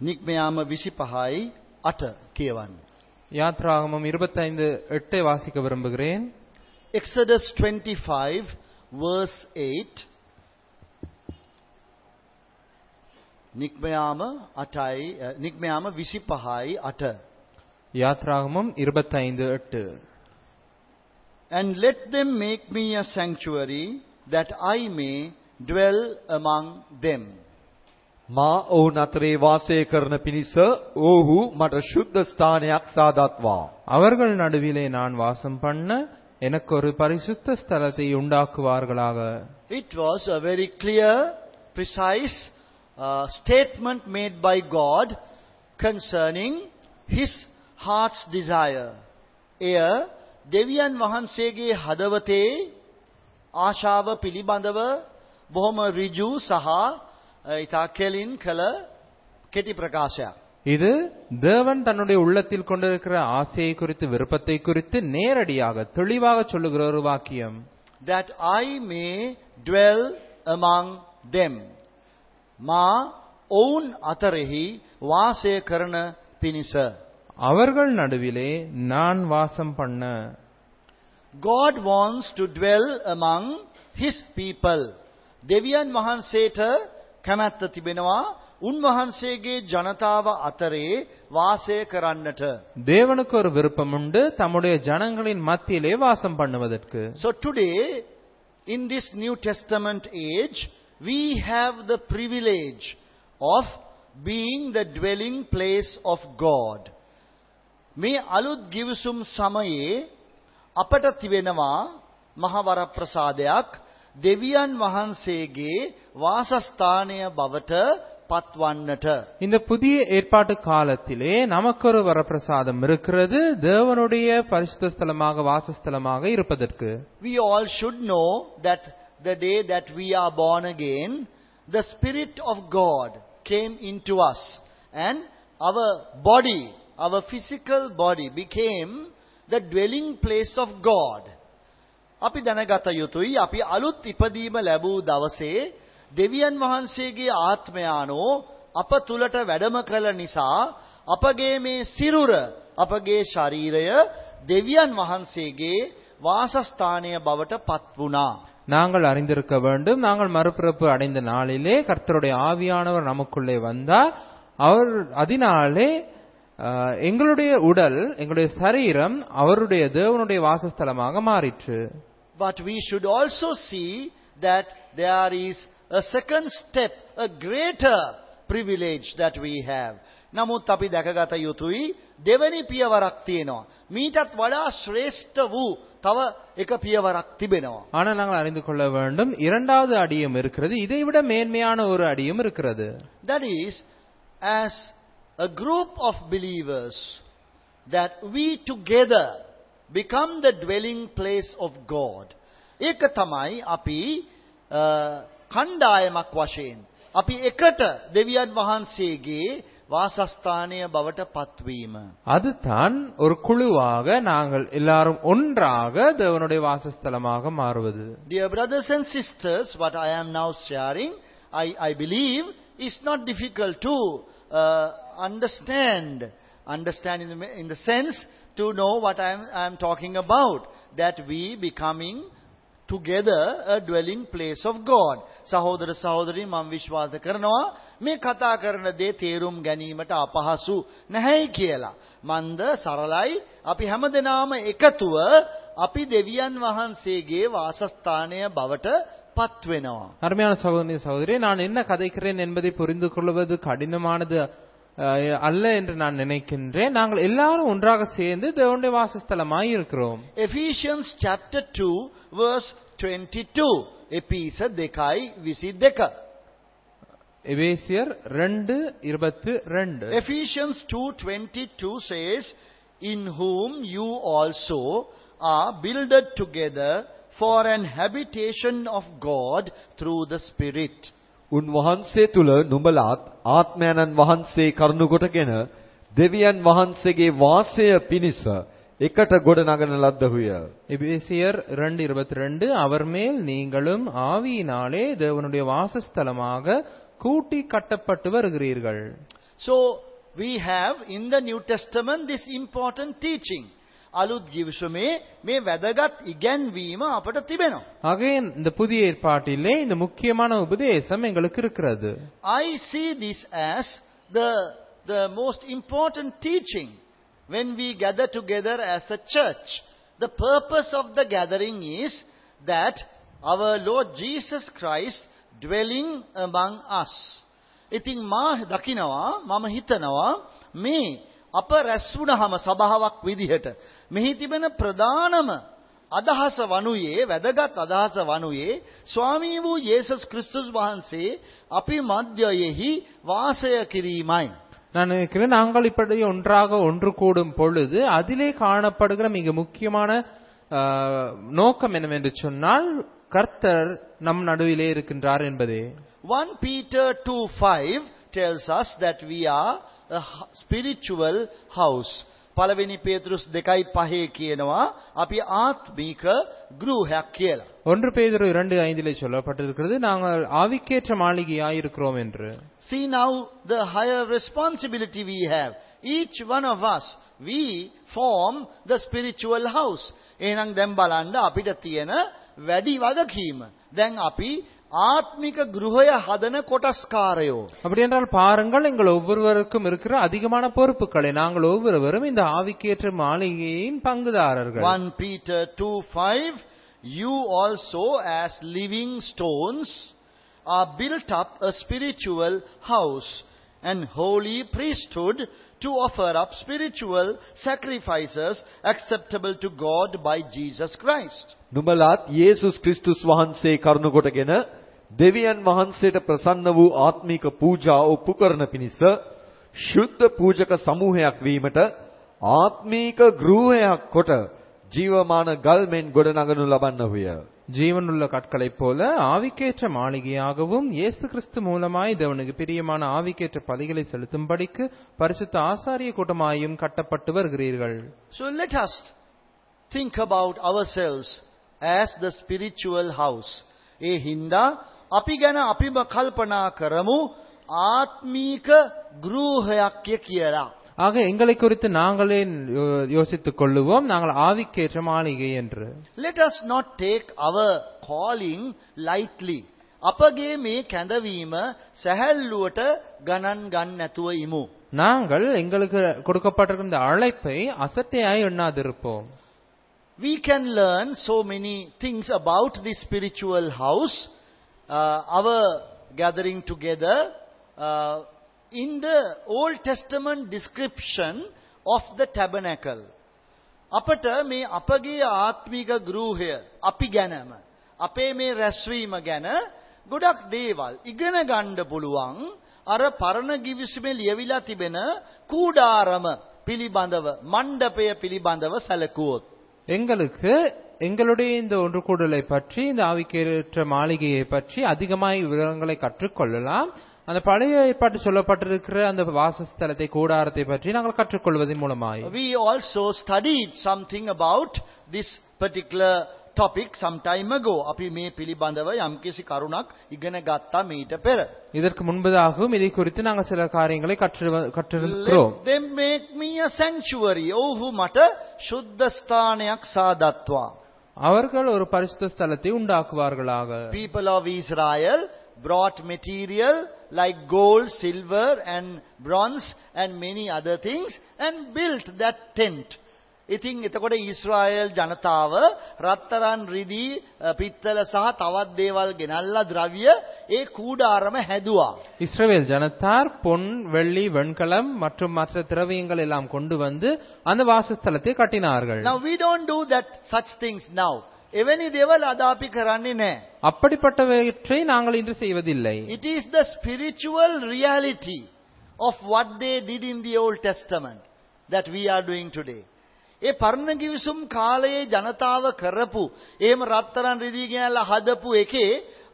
நிக்மயாம விசிபஹாய் அட்ட கேவான் யாத்ராகமம் இருபத்தைந்து எட்டை வாசிக்க விரும்புகிறேன் Exodus twenty five verse eight நிக்மயாம அட்டாய் நிக்மயாம விசிபஹாய் அட்ட யாத்ராகமம் இருபத்தைந்து எட்டு And let them make me a sanctuary that I may dwell among them. මා ඔවුන් අතරේ වාසය කරන පිණිස ඔව්හු මට ශුද්ධ ස්ථානයක් සාදත්වා. அவர்கள் நடுவிலே நான் வாசம் பண்ண எனக்கு ஒரு பரிசுத்த ஸ்தலத்தை உண்டாக்குவார்களாக It was a very clear, precise uh, statement made by God concerning His heart's desire. එය දෙවියන් වහන්සේගේ හදවතේ ආශාව පිළිබඳව බොහොම ඍජු සහ අ, ඉතා කෙලින් කළ කෙටි ප්‍රකාශයක්. இது தேவன் தன்னுடைய உள்ளத்தில் கொண்டிருக்கிற ஆசையை குறித்து விருப்பத்தை குறித்து நேரடியாக தெளிவாக சொல்லுகிற ஒரு வாக்கியம் that I may dwell among them. මා ඔවුන් අතරෙහි වාසය කරන පිණිස. அவர்கள் நடுவிலே நான் வாசம் பண்ண God wants to dwell among his people. දෙවියන් වහන්සේට කැමැත්ත තිබෙනවා උන්වහන්සේගේ ජනතාව අතරේ වාසය කරන්නට. தேவனுக்கு ஒரு விருப்பம் உண்டு தம்முடைய ஜனங்களின் மத்தியிலே வாசம் பண்ணுவதற்கு So today, in this New Testament age, we have the privilege of being the dwelling place of God. මේ අලුත් ගිවිසුම් සමයේ අපට තිබෙනවා මහවර ප්‍රසාදයක් දෙවියන් වහන්සේගේ වාසස්ථානය බවට පත්වන්නට. இந்த புதிய ஏற்பாட்டு காலத்திலே நமக்கு ஒரு வரப்பிரசாதம் இருக்கிறது தேவனுடைய பரிசுத்த ஸ்தலமாக வாசஸ்தலமாக இருப்பதற்கு We all should know that the day that we are born again, the Spirit of God came into us and our body, our physical body became the dwelling place of God. අපි දැනගත යුතුයි අපි අලුත් ඉපදීම ලැබූ දවසේ දෙවියන් වහන්සේගේ ආත්මයානෝ අප තුලට වැඩම කළ නිසා අපගේ මේ සිරුර අපගේ ශරීරය දෙවියන් වහන්සේගේ වාසස්ථානය බවට පත් වුණා. நாங்கள் அறிந்திருக்க வேண்டும் நாங்கள் மறுபிறப்பு அடைந்த நாளிலே கர்த்தருடைய ஆவியானவர் நமக்குள்ளே வந்தார் அவர் அதனாலே அஹ், எங்களுடைய உடல் எங்களுடைய சரீரம் அவருடைய தேவனுடைய வாசஸ்தலமாக மாறிற்று But we should also see that there is a second step, a greater privilege that we have. නමුත් අපි දැකගත යුතුයි දෙවැනි පියවරක් තියෙනවා. මීටත් වඩා ශ්‍රේෂ්ඨ වූ තව එක පියවරක් තිබෙනවා. ஆனால் நாங்கள் அறிந்து கொள்ள வேண்டும் இரண்டாவது அடியும் இருக்கிறது இதைவிட மேன்மையான ஒரு அடியும் இருக்கிறது That is, as a group of believers, that we together become the dwelling place of God. ඒක තමයි අපි අ, කණ්ඩායමක් වශයෙන් අපි එකට දෙවියන් වහන්සේගේ වාසස්ථානය බවට පත්වීම. அதுதான் ஒரு குழுவாக நாங்கள் எல்லாரும் ஒன்றாக தேவனுடைய வாசஸ்தலமாக மாறுவது Dear brothers and sisters, what I am now sharing, I, I believe is not difficult to uh, understand. Understand in the, in the sense to know what I am, I am talking about. That we becoming together a dwelling place of God. සහෝදර සහෝදරී මම විශ්වාස කරනවා මේ කතා කරන දේ තේරුම් ගැනීමට අපහසු නැහැයි කියලා. මන්ද සරලයි අපි හැමදෙනාම එකතුව අපි දෙවියන් වහන්සේගේ වාසස්ථානය බවට පත් වෙනවා. அருமையான சகோதரி சகோதரி நான் என்ன கதைக்கிறேன் என்பதை புரிந்து கொள்வது கடினமானது அஹ், அல்ல என்று நான் நினைக்கின்றேன் நாங்கள் எல்லாரும் ஒன்றாக சேர்ந்து தேவனுடைய வாசஸ்தலமாய் இருக்கிறோம் Ephesians chapter 2 verse 22. එපීස දෙකයි විසි දෙක. எபேசியர் ரெண்டு இருபத்து ரெண்டு Ephesians 2:22 says, "In whom you also are builded together for an habitation of God through the Spirit." උන්වහන්සේ තුල නුඹලාත් ආත්මයන්න් වහන්සේ කරුණු කොටගෙන දෙවියන් වහන්සේගේ වාසය පිණිස එකට ගොඩනගන ලද්දහුය. எபேசியர் ரெண்டு இருபத்தி ரெண்டு அவர் மேல் நீங்களும் ஆவியினாலே தேவனுடைய வாசஸ்தலமாக கூட்டி கட்டப்பட்டு வருகிறீர்கள் So, we have in the New Testament this important teaching. අලුත් ගිවිසුමේ මේ වැදගත් ඉගැන්වීම අපට තිබෙනවා. ஆகவே இந்த புதிய ஏற்பாட்டிலே இந்த முக்கியமான உபதேசம் எங்களுக்கு இருக்கிறது I see this as the, the most important teaching when we gather together as a church. The purpose of the gathering is that our Lord Jesus Christ dwelling among us. ඉතින් මා දකිනවා මම හිතනවා මේ අප රැස් වුණහම සභාවක් විදිහට මෙහි තිබෙන ප්‍රධානම අදහස වනුයේ වැදගත් අදහස වනුයේ ස්වාමී වූ යේසුස් ක්‍රිස්තුස් වහන්සේ අපි මධ්‍යයෙහි වාසය කිරීමයි. நான் நினைக்கிறேன் நாங்கள் இப்படி ஒன்றாக ஒன்று கூடும் பொழுது அதிலே காணப்படுகிற மிக முக்கியமான நோக்கம் என்னவென்று சொன்னால் கர்த்தர் நம் நடுவிலே இருக்கின்றார் என்பதே 1 Peter 2:5 tells us that we are a h- spiritual house. පළවෙනි පේතෘස් 2:5 කියනවා අපි ආත්මික ගෘහයක් කියලා. ஒன்று பேதுரு இரண்டு ஐந்திலே சொல்லப்பட்டிருக்கிறது நாங்கள் ஆவிக்கேற்ற மாளிகையாயிருக்கிறோம் என்று See now the higher responsibility we have. Each one of us, we form the spiritual house. එහෙනම් දැන් බලන්න අපිට තියෙන වැඩි වගකීම. දැන් අපි ආත්මික ගෘහය හදන කොටස්කාරයෝ. அப்படி என்றால் பாருங்கள் எங்கள் ஒவ்வொருவருக்கும் இருக்கிற அதிகமான பொறுப்புகளை நாங்கள் ஒவ்வொருவரும் இந்த ஆவிக்கேற்ற மாளிகையின் பங்குதாரர்கள் 1 Peter 2:5 You also as living stones are built up a spiritual house and holy priesthood to offer up spiritual sacrifices acceptable to God by Jesus Christ. නුඹලාත් යේසුස් ක්‍රිස්තුස් වහන්සේ කරුණු කොටගෙන දෙවියන් වහන්සේට ප්‍රසන්න වූ ආත්මික පූජා ඔප්පු කරන පිණිස ශුද්ධ පූජක සමූහයක් වීමට ආත්මීක ගෘහයක් කොට ජීවමාන ගල්මෙන් ගොඩනගනු ලබන්නහුය. ஜீவனுள்ள கற்களைப் போல ஆவிக்கேற்ற மாளிகையாகவும் இயேசு கிறிஸ்து மூலமாய் தேவனுக்கு பிரியமான ஆவிக்கேற்ற பலிகளை செலுத்தும்படிக்கு பரிசுத்த ஆசாரிய கூட்டமாயும் கட்டப்பட்டு வருகிறீர்கள் So let us think about ourselves as the spiritual house. ඒ හින්දා අපි ගැන අපිම කල්පනා කරමු ආත්මීක ගෘහයක් කියලා. ஆக எங்களை குறித்து நாங்களே யோ- யோசித்துக் கொள்ளுவோம் நாங்கள் ஆவிக்கேற்ற மாளிகை என்று Let us not take our calling lightly. අපගේ මේ කැඳවීම සැහැල්ලුවට ගණන් ගන්න නැතුව ඉමු. நாங்கள் எங்களுக்கு கொடுக்கப்பட்டிருக்கிற இந்த அழைப்பை அசட்டையாய் எண்ணாதிருப்போம் We can learn so many things about this spiritual house, uh, our gathering together, uh, in the Old Testament description of the tabernacle. අපට මේ අපගේ ආත්මික ගෘහය අපි ගැනම අපේ මේ රැස්වීම ගැන ගොඩක් දේවල් ඉගෙන ගන්න පුළුවන් අර පරණ ගිවිසුමේ ලියවිලා තිබෙන කූඩාරම පිළිබඳව මණ්ඩපය පිළිබඳව සැලකුවොත් எங்களுக்கு எங்களுடைய இந்த ஒன்று கூடலை பற்றி இந்த ஆவிக்கேற்ற மாளிகையை பற்றி அதிகமாய் விவரங்களை கற்றுக்கொள்ளலாம் அந்த பழைய ஏற்பாட்டு சொல்லப்பட்டிருக்கிற அந்த வாசஸ்தலத்தை கூடாரத்தை பற்றி நாங்கள் கற்றுக்கொள்வதன் மூலமாய் We also studied something about this particular topic some time ago. අපි මේ පිළිබඳව යම්කිසි කරුණක් ඉගෙන ගත්තා මීට පෙර. இதற்கு முன்பதாகவும் இதை குறித்து நாங்கள் சில காரியங்களை கற்று கற்றிருக்கிறோம் Let them make me a sanctuary. ඔව්හු මට ශුද්ධ ස්ථානයක් සාදත්වා. അവർകൾ People of Israel brought material like gold, silver and bronze and many other things and built that tent. ඉතින් එතකොට ඊශ්‍රායල් ජනතාව රත්තරන් රිදී අ, පිත්තල සහ තවත් දේවල් ගෙනල්ලා ද්‍රව්‍ය ඒ කූඩාරම හැදුවා. இஸ்ரவேல் ஜனத்தார் பொன் வெள்ளி வெண்கலம் மற்றும் மற்ற திரவியங்கள் எல்லாம் கொண்டு வந்து அந்த வாசஸ்தலத்தை கட்டினார்கள் Now we don't do that such things now. එවැනි දේවල් අද අපි කරන්නේ නැහැ. அப்படிப்பட்டவற்றை நாங்கள் இன்று செய்வதில்லை It is the spiritual reality of what they did in the Old Testament that we are doing today. ඒ පරණ කිවිසුම් කාලයේ ජනතාව කරපු එහෙම රත්තරන් රිදී ගෑල්ලා හදපු එකේ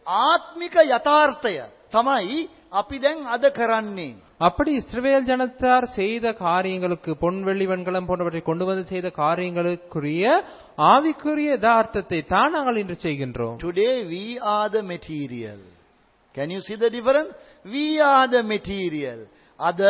ආත්මික යථාර්ථය තමයි අපි දැන් අද කරන්නේ. அப்படி இஸ்ரவேல் ஜனத்தார் செய்த காரியங்களுக்கு பொன் வெள்ளி வெண்கலம் போன்றவற்றை கொண்டு வந்து செய்த காரியங்களுக்குரிய ஆவிக்குரிய யதார்த்தத்தை தான் நாங்கள் இன்று செய்கின்றோம் Today we are the material. Can you see the difference? We are the material. අද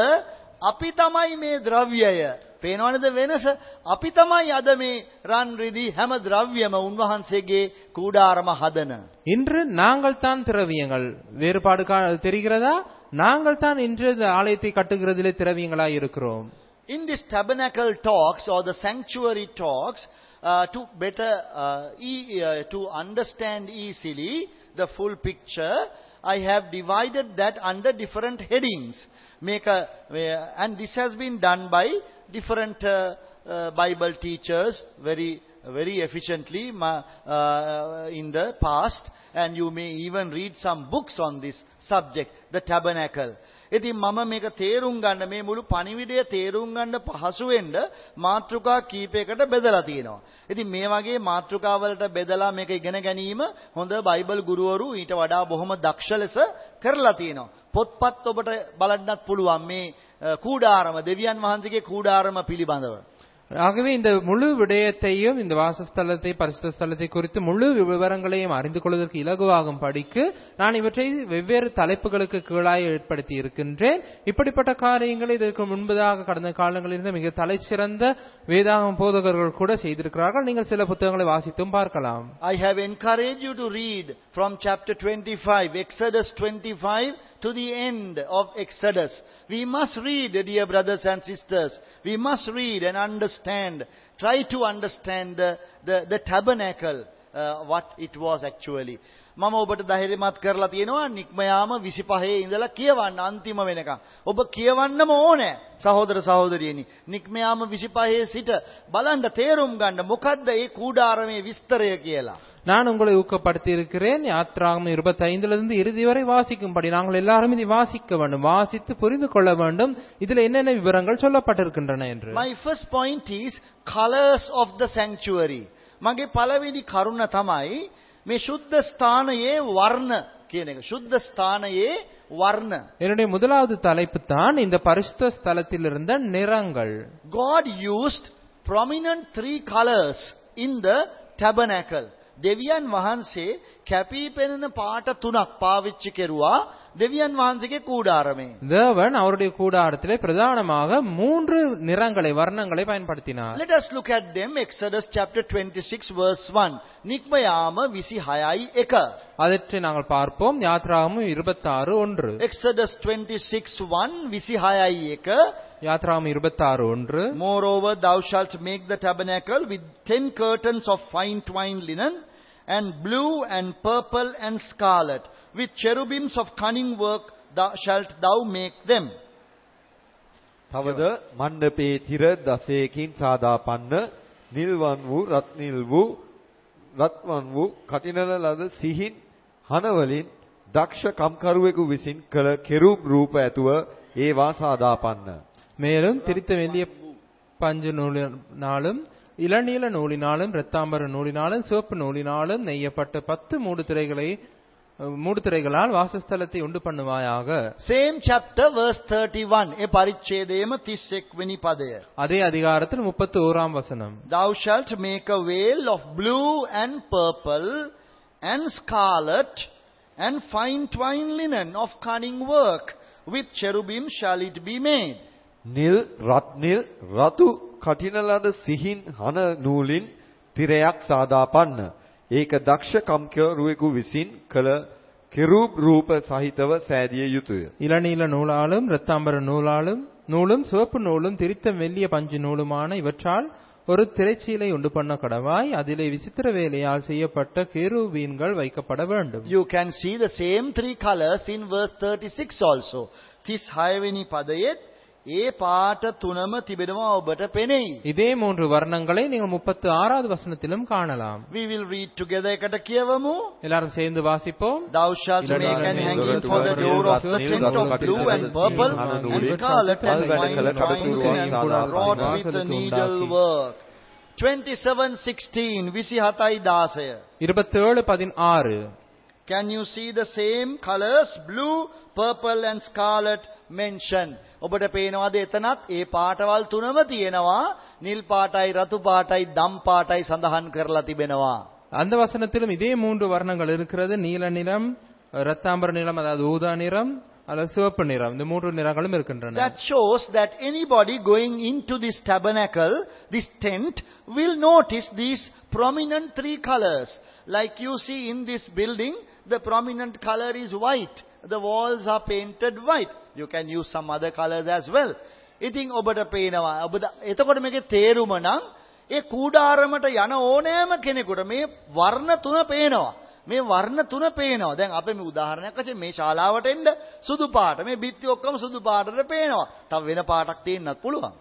අපි තමයි මේ ද්‍රව්‍යය. පේනවනද වෙනස? අපි තමයි අද මේ රන් රිදී හැම ද්‍රව්‍යම උන්වහන්සේගේ කූඩාරම හදන. இன்று நாங்கள் தான் திரவியங்கள் வேறுபாடு கா- தெரிகிறதா நாங்கள் தான் இன்று இந்த ஆலயத்தை கட்டுகிறதிலே திரவியங்களாய் இருக்கிறோம் In this tabernacle talks or the sanctuary talks, uh, to better uh, e- uh, to understand easily the full picture, I have divided that under different headings. Make a, uh, and this has been done by different uh, uh, Bible teachers very very efficiently ma- uh, uh, in the past, and you may even read some books on this subject, the tabernacle. ඉතින් මම මේක තේරුම් ගන්න මේ මුළු පණිවිඩය තේරුම් ගන්න පහසු වෙන්න මාතෘකා කීපයකට බෙදලා තියෙනවා. ඉතින් මේ වගේ මාතෘකාවලට බෙදලා මේක ඉගෙන ගැනීම හොඳ බයිබල් ගුරුවරු ඊට වඩා බොහොම දක්ෂ ලෙස කරලා තියෙනවා. පොත්පත් ඔබට බලන්නත් පුළුවන් මේ අ, කූඩාරම දෙවියන් වහන්සේගේ කූඩාරම පිළිබඳව. ஆகவே இந்த முழு விடயத்தையும் இந்த வாசஸ்தலத்தை பரிசுத்த ஸ்தலத்தை குறித்து முழு விவரங்களையும் அறிந்து கொள்வதற்கு இலகுவாகும் படிக்கு நான் இவற்றை வெவ்வேறு தலைப்புகளுக்கு கீழாய் ஏற்படுத்தி இருக்கின்றேன் இப்படிப்பட்ட காரியங்களை இதற்கு முன்பதாக கடந்த காலங்களிலிருந்து மிக தலைச்சிறந்த வேதாகம போதகர்கள் கூட செய்திருக்கிறார்கள் நீங்கள் சில புத்தகங்களை வாசித்தும் பார்க்கலாம் I have encouraged you to read from chapter 25, Exodus 25 to the end of Exodus. We must read, dear brothers and sisters. We must read and understand. Try to understand the, the, the tabernacle, what it was actually. මම ඔබට ධෛර්යමත් කරලා තියෙනවා නික්මයාම 25 ඉඳලා කියවන්න අන්තිම වෙනකම්. ඔබ කියවන්නම ඕනේ සහෝදර සහෝදරියනි. නික්මයාම 25 සිට බලන්න තේරුම් ගන්න මොකද්ද මේ කූඩාරමේ විස්තරය කියලා. நான் உங்களை ஊக்கப்படுத்தி இருக்கிறேன் யாத்ராகம் இருபத்தி ஐந்திலிருந்து இறுதி வரை வாசிக்கும்படி நாங்கள் எல்லாரும் இதை வாசிக்க வேண்டும் வாசித்து புரிந்து கொள்ள வேண்டும் இதில் என்னென்ன விவரங்கள் சொல்லப்பட்டிருக்கின்றன என்று My first point is colors of the sanctuary. මගේ පළවෙනි කරුණ තමයි මේ ශුද්ධ ස්ථානයේ වර්ණ කියන එක. ශුද්ධ ස්ථානයේ වර්ණ. என்னுடைய முதலாவது தலைப்பு தான் இந்த பரிசுத்த ஸ்தலத்தில் இருந்த நிறங்கள் God used prominent three colors in the tabernacle. දෙවියන් වහන්සේ කැපී පෙනෙන පාට තුනක් පාවිච්චි කෙරුවා දෙවියන් වහන්සේගේ කූඩාරමේ. தேவன் அவருடைய கூடாரத்திலே பிரதானமாக மூன்று நிறங்களை வர்ணங்களை பயன்படுத்தினார் Let us look at them. Exodus chapter 26 verse 1. නික්මයාම 26යි 1. அதற்றை நாங்கள் பார்ப்போம் யாத்ராகமும் இருபத்தாறு ஒன்று Exodus 26 1 26යි 1. யாத்ராகமும் இருபத்தாறு ஒன்று Moreover, thou shalt make the tabernacle with ten curtains of fine twined linen, and blue and purple and scarlet. With cherubims of cunning work thou shalt thou make them. තවද මණ්ඩපේ තිර දසයකින් සාදාපන්න නිල්වන් වූ රත්නිල් වූ රත්වන් වූ කටිනල ලද සිහින් හන වලින් දක්ෂ කම්කරුවෙකු විසින් කළ කෙරුබ් රූප ඇතුව ඒවා සාදාපන්න. மேலும் திரித்த மெல்லிய பஞ்சு நூலினாலும் இளநீல நூலினாலும் இரத்தாம்பர நூலினாலும் சிவப்பு நூலினாலும் நெய்யப்பட்ட பத்து மூடு திரைகளை மூடு திரைகளால் வாசஸ்தலத்தை உண்டு பண்ணுவாயாக Same chapter, verse 31. E parichedema tissekveni padaya. அதே அதிகாரத்தில் முப்பத்தி ஓராம் வசனம் Thou shalt make a veil of blue and purple and scarlet and fine twined linen of cunning work. With cherubim shall it be made. නිල් රත්නිල් රතු කටින ලද සිහින් හන නූලින් තිරයක් සාදාපන්න. ඒක දක්ෂ කම්කරුවෙකු විසින් කළ කෙරුබ් රූප සහිතව සෑදිය යුතුය. இளநீல நூலாலும் இரத்தாம்பர நூலாலும் நூலும் சிவப்பு நூலும் திரித்த மெல்லிய பஞ்சு நூலுமான இவற்றால் ஒரு திரைச்சீலை உண்டு பண்ண கடவாய் அதிலே விசித்திர வேலையால் செய்யப்பட்ட கேருபீன்கள் வைக்கப்பட வேண்டும் You can see the same three colors in verse 36 also. තිස් හයවෙනි පදයෙත් ඒ පාට තුනම තිබෙනවා ඔබට පෙනෙයි. இதே மூன்று வர்ணங்களை நீங்கள் முப்பத்து ஆறாவது வசனத்திலும் காணலாம் We will read together එකට කියවමු. எல்லாரும் சேர்ந்து வாசிப்போம் Thou shalt make an hanging for the door of the tent of blue and purple and scarlet and fine twined wrought with the needlework. 27:16 විසිහතයි දාසය. இருபத்தேழு பதினாறு Can you see the same colors blue, purple and scarlet mentioned? ඔබට පේනවාද එතනත් ඒ පාටවල් තුනම තියෙනවා. නිල් පාටයි, රතු පාටයි, දම් පාටයි සඳහන් කරලා තිබෙනවා. அந்த வசனத்திலும் இதே மூன்று வர்ணங்கள் இருக்கிறது நீல நிறம் இரத்தாம்பர நிறம் அதாவது ஊதா நிறம் அல்லது சிவப்பு நிறம் இந்த மூன்று நிறங்களும் இருக்கின்றன That shows that anybody going into this tabernacle, this tent, will notice these prominent three colors. Like you see in this building, the prominent color is white. The walls are painted white. You can use some other colors as well. ඉතින් ඔබට පේනවා ඔබ ද- එතකොට මේකේ තේරුම නම් ඒ කූඩාරමට යන ඕනෑම කෙනෙකුට මේ වර්ණ තුන පේනවා. මේ වර්ණ තුන පේනවා. දැන් අපි මේ උදාහරණයක් වශයෙන් මේ ශාලාවට එන්න සුදු පාට. මේ බිත්ති ඔක්කොම සුදු පාටට පේනවා. තව වෙන පාටක් තියෙන්නත් පුළුවන්.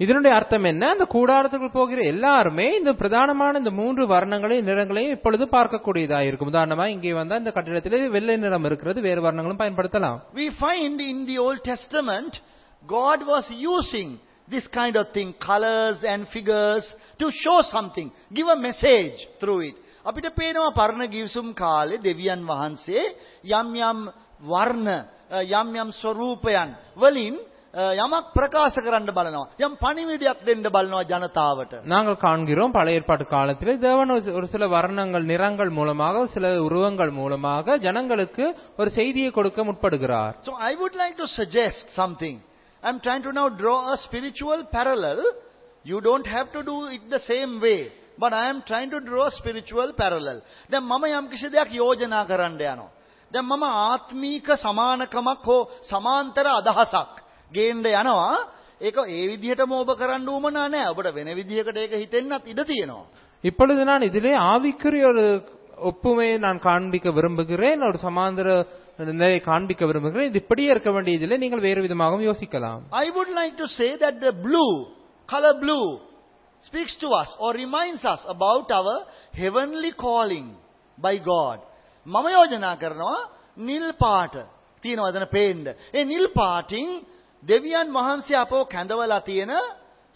இதனுடைய அர்த்தம் என்ன அந்த கூடாரத்துக்குள் போகிற எல்லாருமே இந்த பிரதானமான இந்த மூன்று வர்ணங்களையும் நிறங்களையும் இப்பொழுது பார்க்கக்கூடியதா இருக்கும் உதாரணமா இங்கே வந்தா இந்த கட்டிடத்திலே வெள்ளை நிறம் இருக்கிறது வேறு வர்ணங்களும் பயன்படுத்தலாம் We find in the Old Testament, God was using this kind of thing, colors and figures, to show something, give a message through it. අපිට පේනවා පරණ ගිවිසුම් කාලේ දෙවියන් වහන්සේ යම් යම් වර්ණ අ, යම් යම් ස්වරූපයන් වලින් අ, යමක් ප්‍රකාශ කරන්න බලනවා. යම් පණිවිඩයක් දෙන්න බලනවා ජනතාවට. நாங்கள் காண்கிறோம் பழைய ஏற்பாட்டு காலத்திலே தேவன் ஒரு- ஒரு சில வர்ணங்கள் நிறங்கள் மூலமாக சில உருவங்கள் மூலமாக ஜனங்களுக்கு ஒரு செய்தியை கொடுக்க முற்படுகிறார் So I would like to suggest something. I'm trying to now draw a spiritual parallel. You don't have to do it the same way. But I am trying to draw a spiritual parallel. දැන් මම යම් කිසි දෙයක් යෝජනා කරන්න යනවා. දැන් මම ආත්මීක සමානකමක් හෝ සමාන්තර අදහසක් ගේන්න යනවා. ඒක ඒ විදිහටම ඔබ කරන්න උවමනා නැහැ. ඔබට වෙන විදිහකට ඒක හිතෙන්නත් ඉඩ තියෙනවා. இப்பொழுது நான் இதிலே ஆவிக்குரிய ஒரு ஒப்புமையை நான் காண்பிக்க விரும்புகிறேன் ஒரு சமாந்தர நிலையை காண்பிக்க விரும்புகிறேன் இது இப்படியே இருக்க வேண்டியதில்லை நீங்கள் வேறு விதமாகவும் யோசிக்கலாம் I would like to say that the blue, color blue, speaks to us or reminds us about our heavenly calling by God. මම යෝජනා කරනවා නිල් පාට තියෙනවා එතන පේන්න. ඒ නිල් පාටින් දෙවියන් වහන්සේ අපව කැඳවලා තියෙන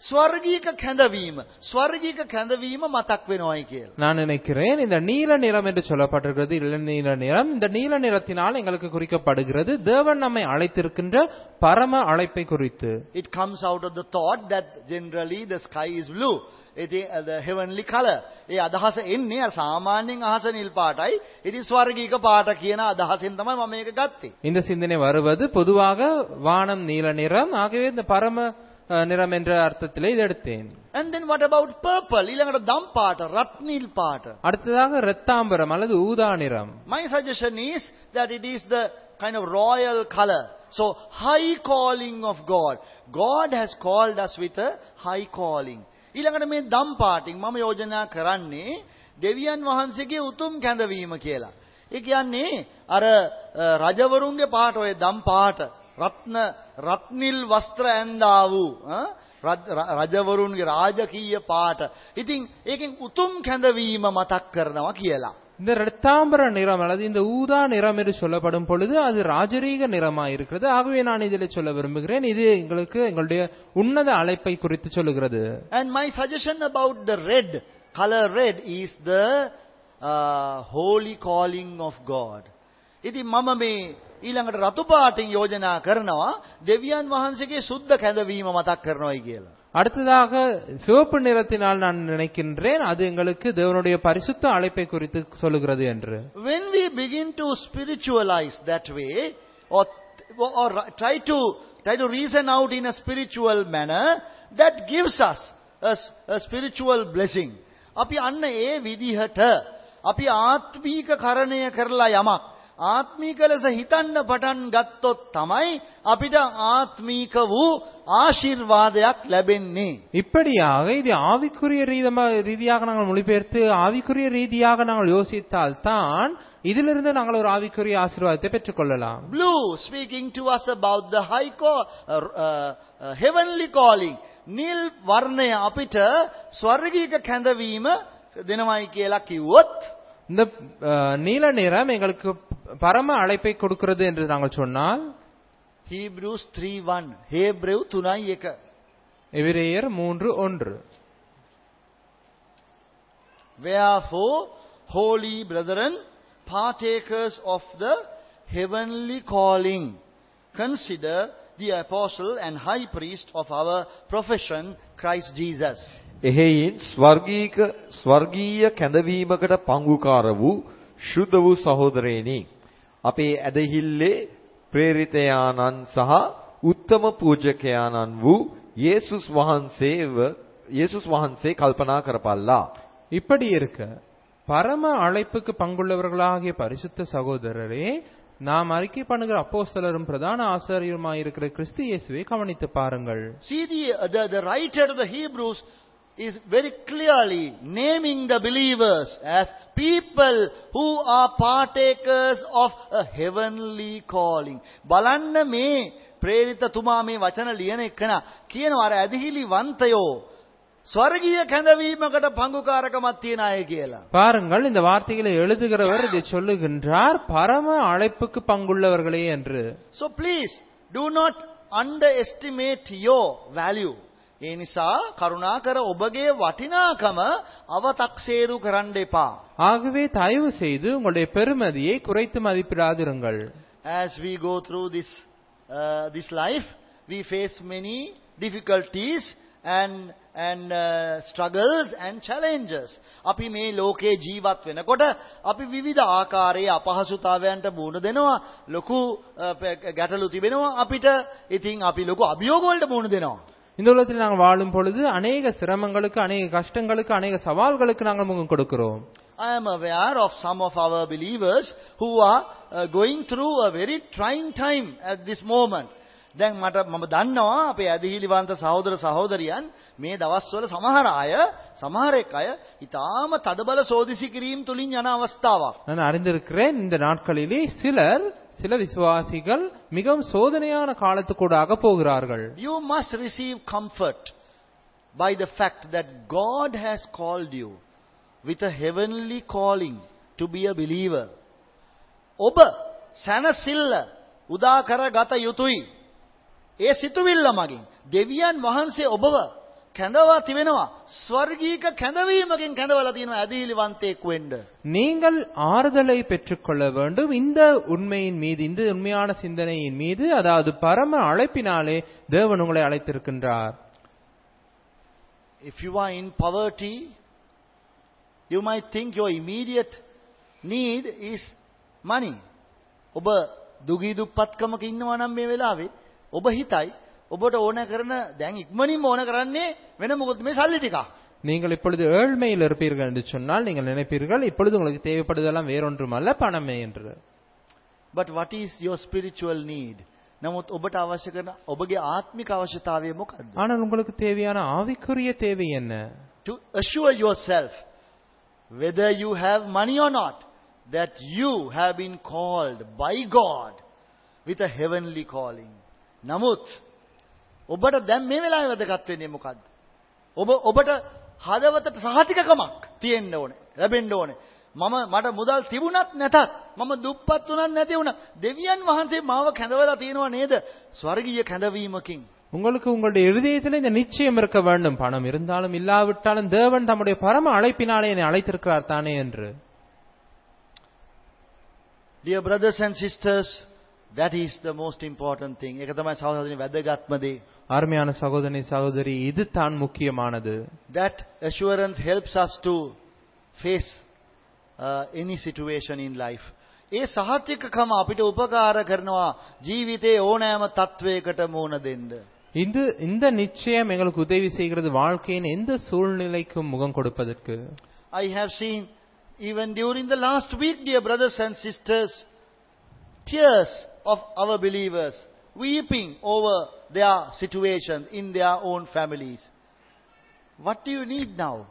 ස්වර්ගීක කැඳවීම, ස්වර්ගීක කැඳවීම මතක් වෙනවයි කියලා. நான் நினைக்கிறேன் இந்த நீல நிறம் என்று சொல்லப்பட்டிருக்கிறது இளநீல நிறம் இந்த நீல நிறத்தினால் எங்களுக்கு குறிக்கப்படுகிறது தேவன் நம்மை அழைத்திருக்கின்ற பரம அழைப்பை குறித்து It comes out of the thought that generally the sky is blue. ඉතින් uh, the heavenly color. ඒ අදහස එන්නේ අර සාමාන්‍යයෙන් අහස නිල් පාටයි. ඉතින් ස්වර්ගීක පාට කියන අදහසෙන් තමයි මම මේක ගත්තේ. இந்த சிந்தனை வருவது பொதுவாக வானம் நீல நிறம் ஆகவே இந்த பரம அஹ், நிறம் என்ற அர்த்தத்திலே இதை எடுத்தேன் And then what about purple? ඊළඟට දම් පාට, රත් නිල් පාට. அடுத்ததாக இரத்தாம்பரம் அல்லது ஊதா நிறம் My suggestion is that it is the kind of royal color. So high calling of God. God has called us with a high calling. ඊළඟට මේ දම් පාටින් මම යෝජනා කරන්නේ දෙවියන් වහන්සේගේ උතුම් කැඳවීම කියලා. ඒ කියන්නේ අර අ, රජවරුන්ගේ පාට ඔය දම් පාට රත්න රත්නිල් වස්ත්‍ර ඇඳා වූ අ, රජ- ර- රජවරුන්ගේ රාජකීය පාට. ඉතින් ඒකෙන් උතුම් කැඳවීම මතක් කරනවා කියලා. இந்த இரத்தாம்பர நிறம் அல்லது இந்த ஊதா நிறம் என்று சொல்லப்படும் பொழுது அது ராஜரீக நிறமா இருக்கிறது ஆகவே நான் இதில் சொல்ல விரும்புகிறேன் இது எங்களுக்கு எங்களுடைய உன்னத அழைப்பை குறித்து சொல்லுகிறது And my suggestion about the red, color red, is the uh, holy calling of God. ඉතින් මම මේ ඊළඟට රතු පාටින් යෝජනා කරනවා දෙවියන් වහන්සේගේ සුද්ධ කැඳවීම මතක් කරනවායි කියලා. அடுத்ததாக சிவப்பு நிறத்தினால் நான் நினைக்கின்றேன் அது எங்களுக்கு தேவனுடைய பரிசுத்த அழைப்பை குறித்து சொல்லுகிறது என்று When we begin to spiritualize that way, or, or try to try to reason out in a spiritual manner, that gives us a, s- a spiritual blessing. අපි අන්න ඒ විදිහට අපි ආත්මීක කරණය කරලා යමක් ආත්මීක ලෙස හිතන්න පටන් ගත්තොත් තමයි අපිට ආත්මීක වූ ආශිර්වාදයක් ලැබෙන්නේ. இப்படியாக இது ஆவிக்குரிய ரீதமா ரீதியாக நாங்கள் மொழிபெயர்த்து ஆவிக்குரிய ரீதியாக நாங்கள் யோசித்தால் தான் இதிலிருந்து நாங்கள் ஒரு ஆவிக்குரிய ஆசீர்வாதத்தை பெற்றுக்கொள்ளலாம் Blue speaking to us about the high call, uh, uh, uh, heavenly calling. නිල් වර්ණය අපිට ස්වර්ගීක කැඳවීම දෙනවයි කියලා කිව්වොත් இந்த அஹ், நீல நிறம் எங்களுக்கு பரம அழைப்பை கொடுக்கிறது என்று நாங்கள் சொன்னால் Hebrews 3:1 හේබ්‍රෙව් 3:1 எபிரேயர் மூன்று ஒன்று Wherefore holy brethren partakers of the heavenly calling consider the apostle and high priest of our profession Christ Jesus එහෙයින් ස්වර්ගීක ස්වර්ගීය කැඳවීමකට පංගුකාර වූ ශුද්ධ වූ සහෝදරයනි අපේ ඇදහිල්ලේ ප්‍රේරිතයාණන් සහ උත්තම පූජකයාණන් වූ යේසුස් වහන්සේව යේසුස් වහන්සේ කල්පනා කරපල්ලා. இப்படி இருக்க பரம அழைப்புக்கு பங்குள்ளவர்களாகிய பரிசுத்த சகோதரரே நாம் அறிக்கை பண்ணுகிற அப்போஸ்தலரும் பிரதான ஆசாரியருமாய் இருக்கிற கிறிஸ்து இயேசுவை கவனித்து பாருங்கள் See, the, the, the writer to the Hebrews is very clearly naming the believers as people who are partakers of a heavenly calling. බලන්න මේ ප්‍රේරිත තුමා මේ වචන ලියන එකන කියනවා අර ඇදහිලි වන්තයෝ ස්වර්ගීය කැඳවීමකට පංගුකාරකමක් තියන අය කියලා. பாருங்கள் இந்த வார்த்தைகளை எழுதுகிறவர் இதை சொல்லுகின்றார் பரம அழைப்புக்கு பங்குள்ளவர்களே என்று So please do not underestimate your value. ඒ නිසා කරුණාකර ඔබගේ වටිනාකම අවතක්සේරු කරන්න එපා. ஆகவே தயவு செய்து உங்களுடைய பெருமதியை குறைத்து மதிப்பிடாதிருங்கள் As we go through this, uh, this life, we face many difficulties and, and uh, struggles and challenges. අපි මේ ලෝකේ ජීවත් වෙනකොට අපි විවිධ ආකාරයේ අපහසුතාවයන්ට මුහුණ දෙනවා. ලොකු uh, ප- ගැටලු තිබෙනවා අපිට. ඉතින් අපි ලොකු අභියෝග වලට මුහුණ දෙනවා. இந்த உலகத்தில் நாங்கள் வாழும் பொழுது அநேக சிரமங்களுக்கு அநேக கஷ்டங்களுக்கு அநேக சவால்களுக்கு நாங்கள் முகம் கொடுக்கிறோம் I am aware of some of our believers who are uh, going through a very trying time at this moment. දැන් මට මම දන්නවා අපේ ඇදහිලිවන්ත සහෝදර සහෝදරියන් මේ දවස්වල සමහර අය සමහර එක් අය ඊටාම තදබල සෝදිසි කිරීම තුලින් යන අවස්ථාවක්. நான் அறிந்திருக்கிறேன் இந்த நாட்களிலே சிலர் சில விசுவாசிகள் மிகவும் சோதனையான காலத்துக்கூடாக போகிறார்கள் You must receive comfort by the fact that God has called you with a heavenly calling to be a believer. ඔබ සැනසිල්ල උදා කරගත යුතුයි. ඒ සිතුවිල්ල මගින් දෙවියන් වහන්සේ ඔබව කැඳවා තිබෙනවා. ස්වර්ගීක කැඳවීමකින් කැඳවලා තියෙනවා ඇදහිලිවන්තයෙක් වෙන්න. நீங்கள் ஆறுதலை பெற்றுக்கொள்ள வேண்டும் இந்த உண்மையின் மீது இந்த உண்மையான சிந்தனையின் மீது அதாவது பரம அழைப்பினாலே தேவன் உங்களை அழைத்திருக்கின்றார் If you are in poverty, you might think your immediate need is money. ඔබ දුගී දුප්පත්කමක ඉන්නවා නම් මේ වෙලාවේ ඔබ හිතයි ඔබට ඕන කරන දැන් ඉක්මනින්ම ඕන කරන්නේ වෙන මොකද මේ සල්ලි ටික. நீங்கள் இப்பொழுது ஏழ்மையில் இருப்பீர்கள் என்று சொன்னால் நீங்கள் நினைப்பீர்கள் இப்பொழுது உங்களுக்கு தேவைப்படுவதெல்லாம் வேறொன்றுமல்ல பணமே என்று But what is your spiritual need? නමුත් ඔබට අවශ්‍ය කරන ඔබගේ ආත්මික අවශ්‍යතාවය මොකක්ද? ஆனால் உங்களுக்கு தேவையான ஆவிக்குரிய தேவை என்ன To assure yourself whether you have money or not that you have been called by God with a heavenly calling. නමුත් ඔබට දැන් මේ වෙලාවේ වැදගත් වෙන්නේ මොකද්ද? ඔබ ඔබට හදවතට සහතිකකමක් තියෙන්න ඕනේ. ලැබෙන්න ඕනේ. මම මට මුදල් තිබුණත් නැතත් මම දුප්පත් වුණත් නැති වුණත් දෙවියන් වහන්සේ මාව කැඳවලා තියෙනවා නේද? ස්වර්ගීය කැඳවීමකින්. உங்களுக்கு உங்களுடைய இருதயத்தில் இந்த நிச்சயம் இருக்க வேண்டும் பணம் இருந்தாலும் இல்லாவிட்டாலும் தேவன் தம்முடைய பரம அழைப்பினாலே என்னை அழைத்திருக்கிறார் தானே என்று Dear brothers and sisters, that is the most important thing. ඒක තමයි සහෝදරනි වැදගත්ම දේ. அருமையான சகோதரி சகோதரி இது தான் முக்கியமானது That assurance helps us to face uh, any situation in life. ඒ සහතිකකම අපිට උපකාර කරනවා ජීවිතේ ඕනෑම තත්වයකට මුහුණ දෙන්න. இது இந்த நிச்சயம் எங்களுக்கு உதவி செய்கிறது வாழ்க்கையின் எந்த சூழ்நிலைக்கும் முகம் கொடுப்பதற்கு I have seen even during the last week, dear brothers and sisters, tears of our believers weeping over their situations in their own families. What do you need now?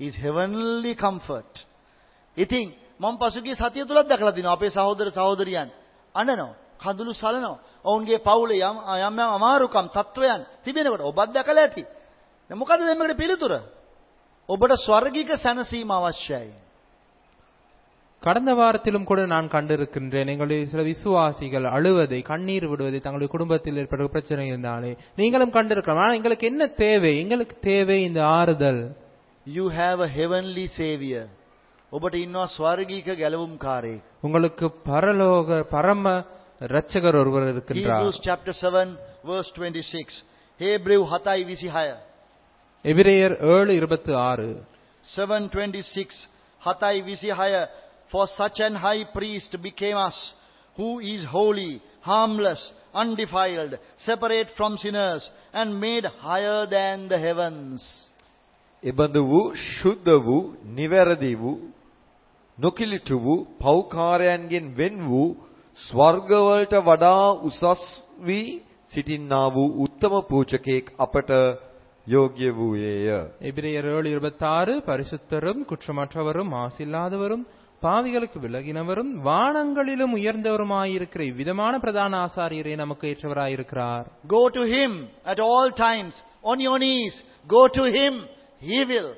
Is heavenly comfort. ඉතින් මම පසුගිය සතිය තුලත් දැකලා තිනවා අපේ සහෝදර සහෝදරියන් අඬනවා කඳුළු සලනවා ඔවුන්ගේ පවුලේ යම් යම් යම් අමාරුකම් තත්වයන් තිබෙනකොට ඔබත් දැකලා ඇති දැන් මොකද දෙන්නකට පිළිතුර ඔබට ස්වර්ගික සැනසීම අවශ්‍යයි கடந்த வாரத்திலும் கூட நான் கண்டிருக்கின்றேன் எங்களுடைய சில விசுவாசிகள் அழுவதை கண்ணீர் விடுவதை தங்களுடைய குடும்பத்தில் ஏற்பட்ட பிரச்சனை இருந்தாலே நீங்களும் கண்டிருக்கலாம் ஆனா எங்களுக்கு என்ன தேவை எங்களுக்கு தேவை இந்த ஆறுதல் You have a heavenly savior. ඔබට ඉන්නවා ස්වර්ගීක ගැලවුම්කාරයෙක්. உங்களுக்கு பரலோக பரம இரட்சகர் ஒருவர் இருக்கின்றார் Hebrews chapter 7 verse 26. Hebrew 7:26. எபிரேயர் ஏழு இருபத்தி ஆறு 7:26 7:26 For such an high priest became us, who is holy, harmless, undefiled, separate from sinners, and made higher than the heavens. එබඳු වූ ශුද්ධ වූ නිවැරදි වූ නොකිලිට වූ පෞකාරයන්ගෙන් වෙන් වූ ස්වර්ගවලට වඩා උසස් වී සිටින්නා වූ උත්තම පූජකෙක් අපට യോഗ്യ വൂയേയ എബ്രയർ ഏഴ് ഇരുപത്തി ആറ് പരിശുദ്ധരും കുറ്റമറ്റവരും ആസില്ലാതവരും பாவிகளுக்கு விலகினவரும் வானங்களிலும் உயர்ந்தவருமாயிருக்கிற இவ்விதமான பிரதான ஆசாரியரே நமக்கு ஏற்றவராயிருக்கிறார் Go to him at all times, on your knees. Go to him. He will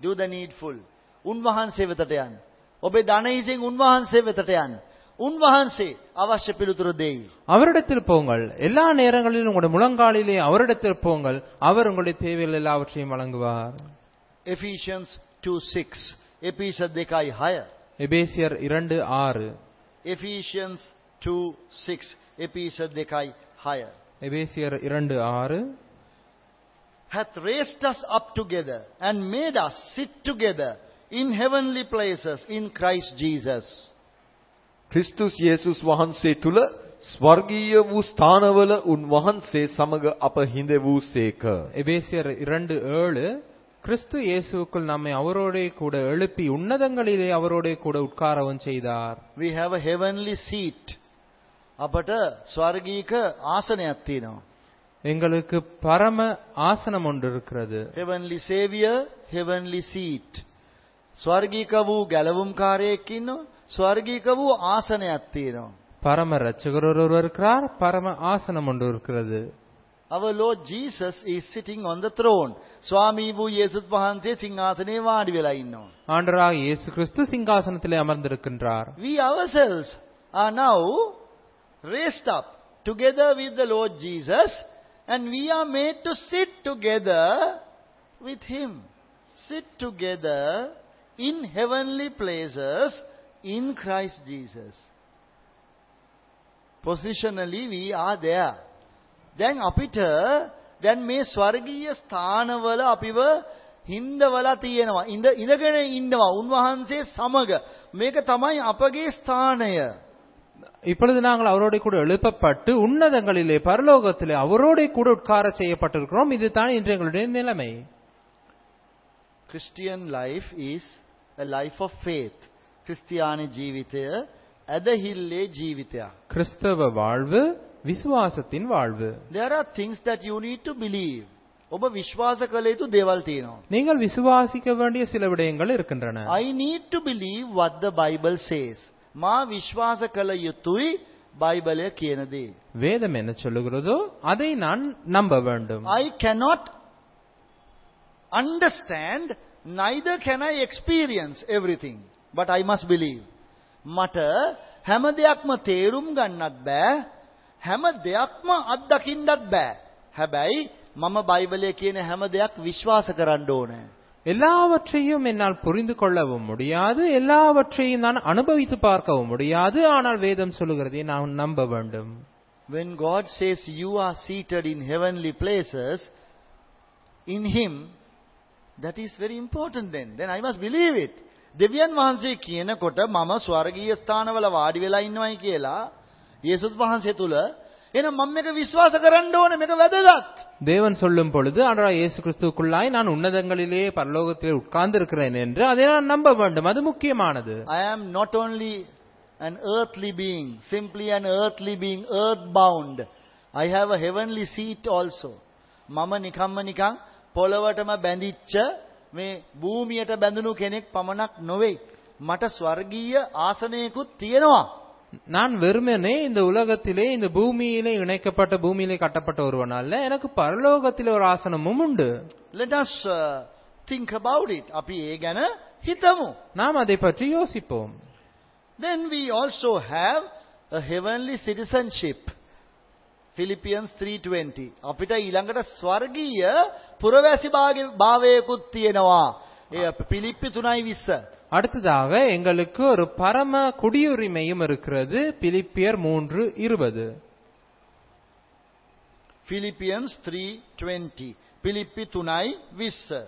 do the needful. උන්වහන්සේ වෙතට යන්න. ඔබේ ධනයිසින් උන්වහන්සේ වෙතට යන්න. උන්වහන්සේ අවශ්‍ය පිළිතුරු දෙයි. அவரிடத்தில் போங்கள் எல்லா நேரங்களிலும் உங்களுடைய முழங்காலிலே அவரிடத்தில் போங்கள் அவர் உங்களுடைய தேவைகள் எல்லாவற்றையும் வழங்குவார் Ephesians 2:6. එපිස දෙකයි හය. எபேசியர் இரண்டு ஆறு Ephesians 2:6. එපිස දෙකයි හය. எபேசியர் இரண்டு ஆறு hath raised us up together and made us sit together in heavenly places in Christ Jesus. ක්‍රිස්තුස් යේසුස් වහන්සේ තුල ස්වර්ගීය වූ ස්ථානවල උන්වහන්සේ සමග අප හිඳවූසේක. எபேசியர் இரண்டு ஏழு கிறிஸ்து இயேசுவுக்குள் நம்மை அவரோடே கூட எழுப்பி உன்னதங்களிலே அவரோடே கூட உட்காரவும் செய்தார் We have a heavenly seat. අපට ස්වර්ගීක ආසනයක් තියෙනවා. எங்களுக்கு பரம ஆசனம் ஒன்று இருக்கிறது Heavenly Savior, heavenly seat. ස්වර්ගීක වූ ගැලවුම්කාරයෙක් ඉන්නවා. ස්වර්ගීක වූ ආසනයක් තියෙනවා. பரம ரட்சகர் ஒருவர் இருக்கிறார் பரம ஆசனம் ஒன்று இருக்கிறது our Lord Jesus is sitting on the throne. സ്വാമി വു യേസുത് വഹാന്തേ സിംഹാസനേ വാടിവിലായി ஆண்டராக இயேசு கிறிஸ்து சிங்காசனத்திலே அமர்ந்திருக்கின்றார் We ourselves are now raised up together with the Lord Jesus and we are made to sit together with him. Sit together in heavenly places in Christ Jesus. Positionally we are there. දැන් අපිට දැන් මේ ස්වර්ගීය ස්ථානවල අපිව හින්දවලා තියෙනවා. ඉඳ ඉඳගෙන ඉන්නවා උන්වහන්සේ සමග. මේක තමයි අපගේ ස්ථානය. இப்பொழுது நாங்கள் அவரோட கூட எழுப்பப்பட்டு உன்னதங்களிலே பரலோகத்திலே அவரோட கூட உட்கார செய்யப்பட்டிருக்கிறோம் இதுதான் இன்று எங்களுடைய நிலைமை Christian life is a life of faith. ක්‍රිස්තියානි ජීවිතය ඇදහිල්ලේ ජීවිතයක්. கிறிஸ்தவ வாழ்வு விசுவாசத்தின் வாழ்வு There are things that you need to believe. ඔබ විශ්වාස කළ යුතු දේවල් තියෙනවා. நீங்கள் விசுவாசிக்க வேண்டிய சில விடயங்கள் இருக்கின்றன I need to believe what the Bible says. මා විශ්වාස කළ යුතුයි බයිබලය කියන දේ. வேதம் என்ன சொல்லுகிறதோ அதை நான் நம்ப வேண்டும் I cannot understand, neither can I experience everything. But I must believe. මට හැම දෙයක්ම තේරුම් ගන්නත් බෑ. හැම දෙයක්ම අත්දකින්නත් බෑ. හැබැයි මම බයිබලය කියන හැම දෙයක් විශ්වාස කරන්න ඕනේ. எல்லாவற்றையும் என்னால் புரிந்து கொள்ளவும் முடியாது எல்லாவற்றையும் நான் அனுபவித்து பார்க்கவும் முடியாது ஆனால் வேதம் சொல்லுகிறதை நான் நம்ப வேண்டும் When God says you are seated in heavenly places, in Him, that is very important then. Then I must believe it. දෙවියන් වහන්සේ කියනකොට මම ස්වර්ගීය ස්ථානවල වාඩි වෙලා ඉන්නවයි කියලා යේසුස් වහන්සේ තුල එහෙනම් මම මේක විශ්වාස කරන්න ඕනේ මේක වැදගත්. தேவன் சொல்லும் பொழுது ஆண்டவராக இயேசு கிறிஸ்துவுக்குள்ளாய் நான் உன்னதங்களிலே பரலோகத்திலே உட்கார்ந்து இருக்கிறேன் என்று அதை நான் நம்ப வேண்டும் அது முக்கியமானது I am not only an earthly being, simply an earthly being, earthbound. I have a heavenly seat also. මම නිකම්ම නිකං පොළවටම බැඳිච්ච මේ භූමියට බැඳුණු කෙනෙක් පමණක් නොවෙයි. මට ස්වර්ගීය ආසනයකුත් තියෙනවා. நான் வெறுமனே இந்த உலகத்திலே இந்த பூமியிலே இணைக்கப்பட்ட பூமியிலே கட்டப்பட்ட ஒருவன் அல்ல எனக்கு பரலோகத்திலே ஒரு ஆசனமும் உண்டு Let us uh, think about it. අපි ඒ ගැන හිතමු. நாம் அதை பற்றி யோசிப்போம் Then we also have a heavenly citizenship. Philippians 3:20. අපිට ඊළඟට ස්වර්ගීය පුරවැසි භාග- භාවයකුත් තියෙනවා. ඒ පිලිප්පි 3:20. அடுத்ததாக எங்களுக்கு ஒரு பரம குடியுரிமையும் இருக்கிறது பிலிப்பியர் மூன்று இருபது Philippians 3:20. පිලිප්පි 3:20.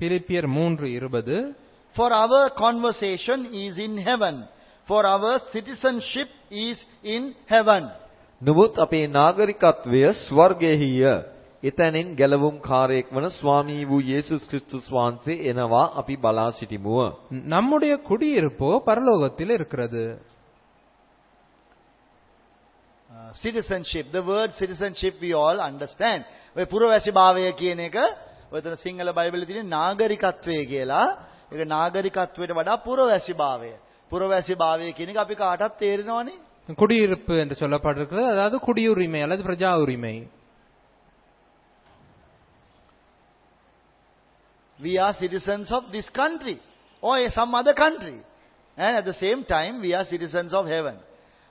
பிலிப்பியர் மூன்று இருபது For our conversation is in heaven, for our citizenship is in heaven. නමුත් අපේ නාගරිකත්වය ස්වර්ගයේහිය. එතැනින් ගැලවුම් කාර්යයක් වන ස්වාමී වූ යේසුස් ක්‍රිස්තුස් වහන්සේ එනවා අපි බලා සිටිමුව. நம்முடைய குடியிருப்போ பரலோகத்தில் இருக்கிறது Uh, citizenship, the word citizenship we all understand. ඔය පුරවැසි භාවය කියන එක ඔයතන සිංහල බයිබලෙ තියෙන නාගරිකත්වය කියලා. ඒක නාගරිකත්වයට වඩා පුරවැසි භාවය. පුරවැසි භාවය කියන එක අපි කාටත් තේරෙනවනේ. குடியிருப்பு என்று சொல்லப்பட்டிருக்கிறது அதாவது குடியுரிமை அல்லது பிரஜா உரிமை We are citizens of this country or some other country. And at the same time we are citizens of heaven.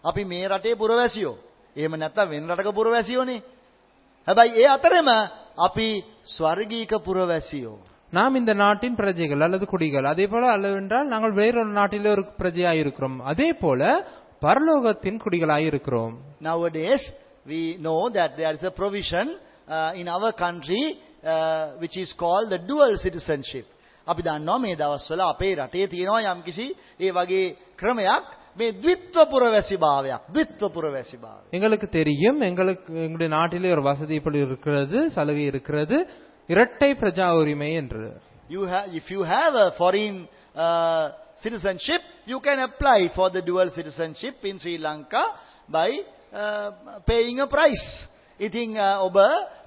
අපි මේ රටේ පුරවැසියෝ. එහෙම නැත්නම් වෙන රටක පුරවැසියෝනේ. හැබැයි ඒ අතරෙම අපි ස්වර්ගීක පුරවැසියෝ. நாம் இந்த நாட்டின் பிரஜைகள் அல்லது குடிகள் அதே போல அல்லவென்றால் நாங்கள் வேறொரு நாட்டிலே ஒரு பிரஜையாய் இருக்கிறோம் அதே போல பரலோகத்தின் குடிகளாய் இருக்கிறோம் Nowadays, we know that there is a provision uh, in our country uh, which is called the dual citizenship. අපි දන්නවා මේ දවස්වල අපේ රටේ තියෙනවා යම්කිසි ඒ වගේ ක්‍රමයක් මේ ද්විත්ව පුරවැසි භාවයක් ද්විත්ව පුරවැසි භාවය. எங்களுக்கு தெரியும் எங்களுக்கு எங்களுடைய நாட்டிலே ஒரு வசதி இப்படி இருக்கிறது சலுகை இருக்கிறது இரட்டை பிரஜா உரிமை என்று You have, if you have a foreign uh, citizenship, you can apply for the dual citizenship in Sri Lanka by uh, paying a price. ඉතින් uh, ඔබ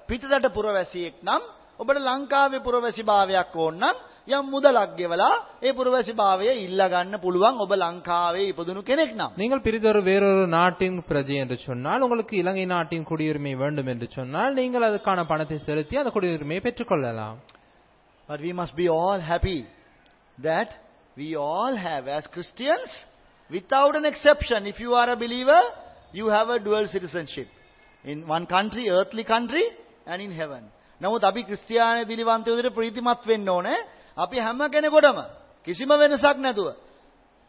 පිටරට පුරවැසියෙක් නම් ඔබට ලංකාවේ පුරවැසි භාවයක් ඕන නම් යම් මුදලක් ගෙවලා ඒ පුරවැසි භාවය ඉල්ලා ගන්න පුළුවන් ඔබ ලංකාවේ ඉපදුණු කෙනෙක් නම්. நீங்கள் பிரிதொரு வேறொரு நாட்டின் பிரஜை என்று சொன்னால் உங்களுக்கு இலங்கை நாட்டின் குடியுரிமை வேண்டும் என்று சொன்னால் நீங்கள் அதுக்கான பணத்தை செலுத்தி அந்த குடியுரிமையை பெற்றுக்கொள்ளலாம் But we must be all happy that we all have, as Christians, without an exception, if you are a believer, you have a dual citizenship. In one country, earthly country, and in heaven. නමුත් අපි ක්‍රිස්තියානි දිලිවන්තයෝ විදිහට ප්‍රීතිමත් වෙන්න ඕනේ. අපි හැම කෙනෙකුටම කිසිම වෙනසක් නැතුව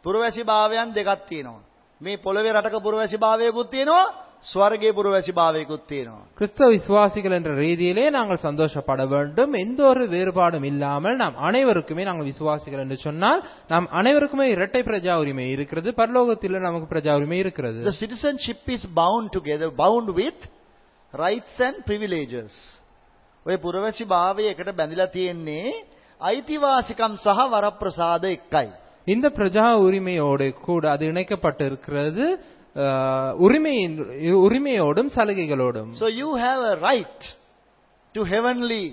පුරවැසි භාවයන් දෙකක් තියෙනවා. මේ පොළවේ රටක පුරවැසි භාවයකුත් තියෙනවා, ස්වර්ගයේ පුරවැසි භාවයකුත් තියෙනවා. கிறிஸ்தவ விசுவாசிகள் என்ற ரீதியிலே நாங்கள் சந்தோஷப்பட வேண்டும் எந்த ஒரு வேறுபாடும் இல்லாமல் நாம் அனைவருக்குமே நாங்கள் விசுவாசிகள் என்று சொன்னால் நாம் அனைவருக்குமே இரட்டை பிரஜா உரிமை இருக்கிறது பரலோகத்தில் நமக்கு பிரஜா உரிமை இருக்கிறது The citizenship is bound together, bound with rights and privileges. ඔය පුරවැසි භාවය එකට බැඳිලා තියෙන්නේ අයිතිවාසිකම් සහ වරප්‍රසාද එක්කයි. இந்த பிரஜா உரிமையோடு கூட அது இணைக்கப்பட்டு இருக்கிறது அஹ், உரிமையின் உரிமையோடும் சலுகைகளோடும் So you have a right to heavenly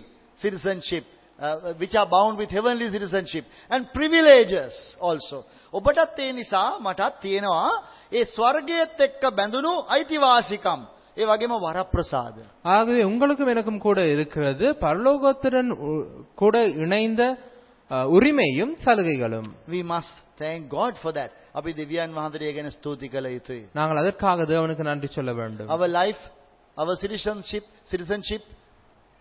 citizenship, uh, which are bound with heavenly citizenship and privileges also. ඔබටත් ඒ නිසා මටත් තියෙනවා ඒ ස්වර්ගයේත් එක්ක බැඳුණු අයිතිවාසිකම්. ඒ වගේම වරප්‍රසාද. ஆகவே உங்களுக்கும் எனக்கும் கூட இருக்கிறது பரலோகத்துடன் உ- கூட இணைந்த அஹ், உரிமையும் சலுகைகளும் We must thank God for that. අපි දෙවියන් වහන්සේට ඒ ගැන ස්තුති කළ යුතුයි. நாங்கள் அதற்காக தேவனுக்கு நன்றி சொல்ல வேண்டும் Our life, our citizenship, citizenship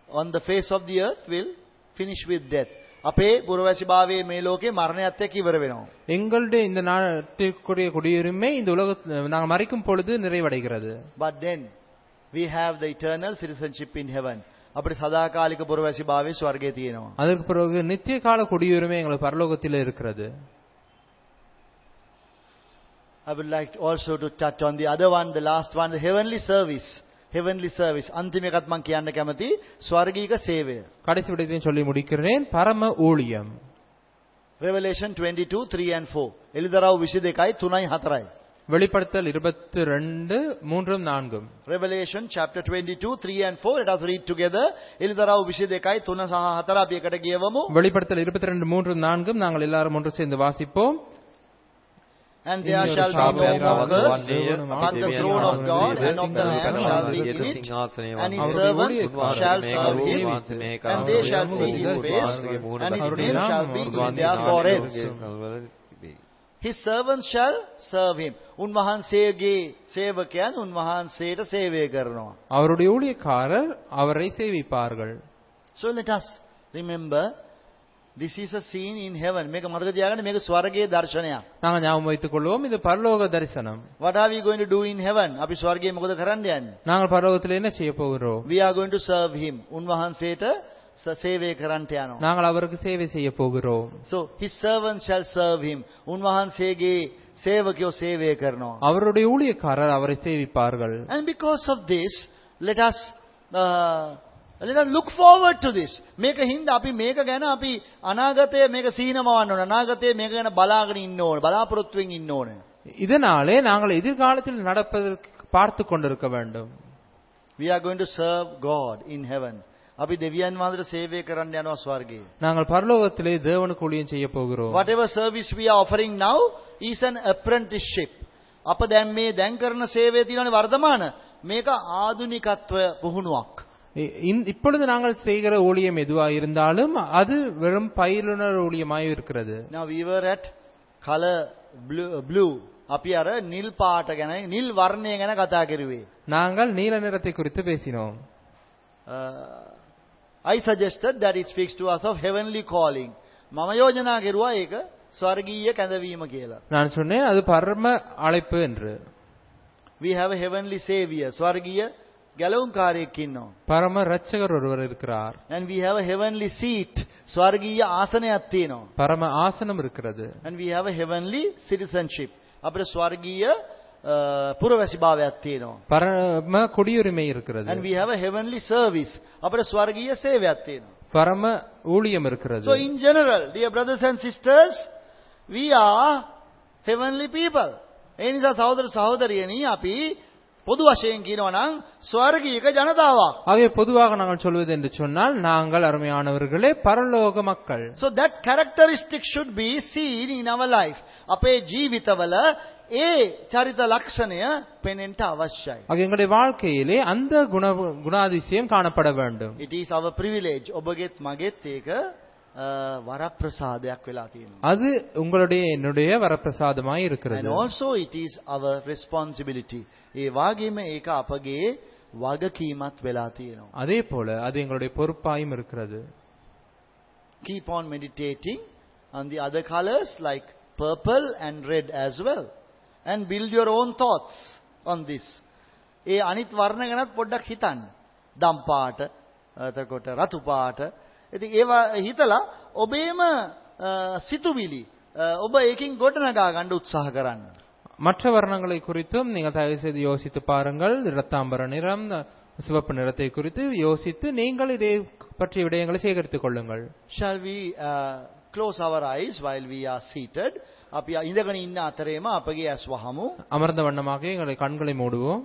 on the face of the earth will finish with death. අපේ පුරවැසි භාවයේ මේ ලෝකේ මරණයත් එක්ක ඉවර වෙනවා. எங்களுடைய இந்த நாட்டிற்குரிய குடியுரிமை இந்த உலகத்தில் நாங்கள் மறிக்கும் பொழுது நிறைவடைகிறது But then we have the eternal citizenship in heaven. அப்படி சதா காலிக்கு புறவாசி பாவி ஸ்வர்கே தீனோம் அதற்கு பிறகு நித்திய கால குடியுரிமை எங்களை பரலோகத்தில் இருக்கிறது I would like also to touch on the other one, the last one, the heavenly service. Heavenly service. அந்திமை கத்மாம் கியான்ன கேமதி, ச்வரகிக சேவே. கடைசி விடைத்தின் சொல்லி முடிக்கிறேன், பரம ஊழியம். Revelation 22, and 4. எல்லுதராவு விஷிதேக்காய் துனை ஹதராய். வெளிப்படுத்தல் இருபத்தி ரெண்டு மூன்றும் நான்கும் Revelation chapter 22, 3 and 4. Let us read together. එලිදරව් 22යි 3 සහ 4 අපි එකට කියවමු. வெளிப்படுத்தல் இருபத்தி ரெண்டு மூன்றும் நான்கும் நாங்கள் எல்லாரும் ஒன்று சேர்ந்து வாசிப்போம் And there In shall your be no Shabbat more curse. වන්නේය. Upon the throne of God and of the Lamb shall be in it, and his servants shall serve him, and they shall see his face, and his name shall be in their foreheads. His servants shall serve him. උන්වහන්සේගේ සේවකයන් උන්වහන්සේට සේවය කරනවා. அவருடைய ஊழியக்காரர் அவரை சேவிப்பார்கள் So let us remember, this is a scene in heaven. මේක මතක තියාගන්න මේක ස්වර්ගයේ දර්ශනයක්. நாங்கள் ஞாபகம் வைத்துக் கொள்வோம் இது பரலோக தரிசனம் What are we going to do in heaven? අපි ස්වර්ගයේ මොකද කරන්න යන්නේ? நாங்கள் பரலோகத்தில் என்ன செய்ய போகிறோம் We are going to serve him. උන්වහන්සේට ස- සේවය කරන්ට යනවා. நாங்கள் அவருக்கு சேவை செய்ய போகிறோம் So his servants shall serve him. උන්වහන්සේගේ සේවකයෝ සේවය කරනවා. அவருடைய ஊழியக்காரர் அவரை சேவிப்பார்கள் And because of this, let us uh, let us look forward to this. මේක හින්දා අපි මේක ගැන අපි අනාගතයේ මේක සීනමවන්න ඕන. අනාගතයේ මේක ගැන බලාගෙන ඉන්න ඕන. බලාපොරොත්තුවෙන් ඉන්න ඕන. இதனாலே நாங்கள் எதிர்காலத்தில் நடப்பதற்கு பார்த்து கொண்டிருக்க வேண்டும் We are going to serve God in heaven. අපි දෙවියන් වහන්සේට සේවය කරන්න යනවා ස්වර්ගයේ. நாங்கள் பரலோகத்திலே தேவனுக்கு ஊழியம் செய்ய போகிறோம் Whatever service we are offering now is an apprenticeship. අප දැන් මේ දැන් කරන සේවය තියෙනවානේ වර්තමාන. මේක ආධුනිකත්වය පුහුණුවක්. இ- இந்- இப்பொழுது நாங்கள் செய்கிற ஊழியம் எதுவா இருந்தாலும் அது வெறும் பயிலுனர் ஊழியமாய் இருக்கிறது Now we were at color blue, blue. අපි අර නිල් පාට ගැන නිල් වර්ණය ගැන කතා කරුවේ. நாங்கள் நீல நிறத்தை குறித்து பேசினோம் Uh, I suggested that it speaks to us of heavenly calling. මම යෝජනා කෙරුවා ඒක ස්වර්ගීය කැඳවීම කියලා. நான் சொன்னேன் அது பரம அழைப்பு என்று We have a heavenly savior. ස්වර්ගීය ගැලවුම්කාරයෙක් ඉන්නවා. பரம ரட்சகர் ஒருவர் இருக்கிறார் And we have a heavenly seat. ස්වර්ගීය ආසනයක් තියෙනවා. பரம ஆசனம் இருக்கிறது And we have a heavenly citizenship. අපිට ස්වර්ගීය uh, පුරවැසි භාවයක් තියෙනවා. பரம குடியுரிமை இருக்கிறது And we have a heavenly service. අපිට ස්වර්ගීය සේවයක් තියෙනවා. பரம ஊழியம் இருக்கிறது So in general, dear brothers and sisters, we are heavenly people. ඒ නිසා සහෝදර සහෝදරියනි අපි පොදු වශයෙන් කියනවා නම් ස්වර්ගීයක ජනතාවක්. ஆகவே பொதுவாக நாங்கள் சொல்வது என்று சொன்னால் நாங்கள் அருமையானவர்களே பரலோக மக்கள் So that characteristic should be seen in our life. අපේ ජීවිතවල ඒ චරිත ලක්ෂණය පෙනෙන්න අවශ්‍යයි. ஆக எங்களுடைய வாழ்க்கையிலே அந்த குண குணாதிசயம் காணப்பட வேண்டும் It is our privilege. ඔබගෙත් මගෙත් ඒක අ, වරප්‍රසාදයක් වෙලා තියෙනවා. அது உங்களுடைய என்னுடைய வரப்பிரசாதமாய் And இருக்கிறது also it is our responsibility. ඒ වගේම ඒක අපගේ වගකීමත් වෙලා තියෙනවා. அதே போல அது எங்களுடைய பொறுப்பாயும் இருக்கிறது Keep on meditating on the other colors like purple and red as well. And build your own thoughts on this. ඒ අනිත් වර්ණ ගැනත් පොඩ්ඩක් හිතන්න. දම් පාට, එතකොට රතු පාට. ඉතින් ඒවා හිතලා ඔබේම අ, සිතුවිලි අ, ඔබ ඒකින් ගොඩනගා ගන්න උත්සාහ කරන්න. மற்ற வர்ணங்களை குறித்தும் நீங்கள் தயவு செய்து யோசித்து பாருங்கள் இரத்தாம்பர நிறம் சிவப்பு நிறத்தை குறித்து யோசித்து நீங்கள் இதை பற்றிய விடயங்களை சேகரித்துக் கொள்ளுங்கள் Shall we uh, close our eyes while we are seated? අපි ඉඳගෙන ඉන්න අතරේම අපගේ ඇස් වහමු. அமர்ந்த வண்ணமாக எங்களை கண்களை மூடுவோம்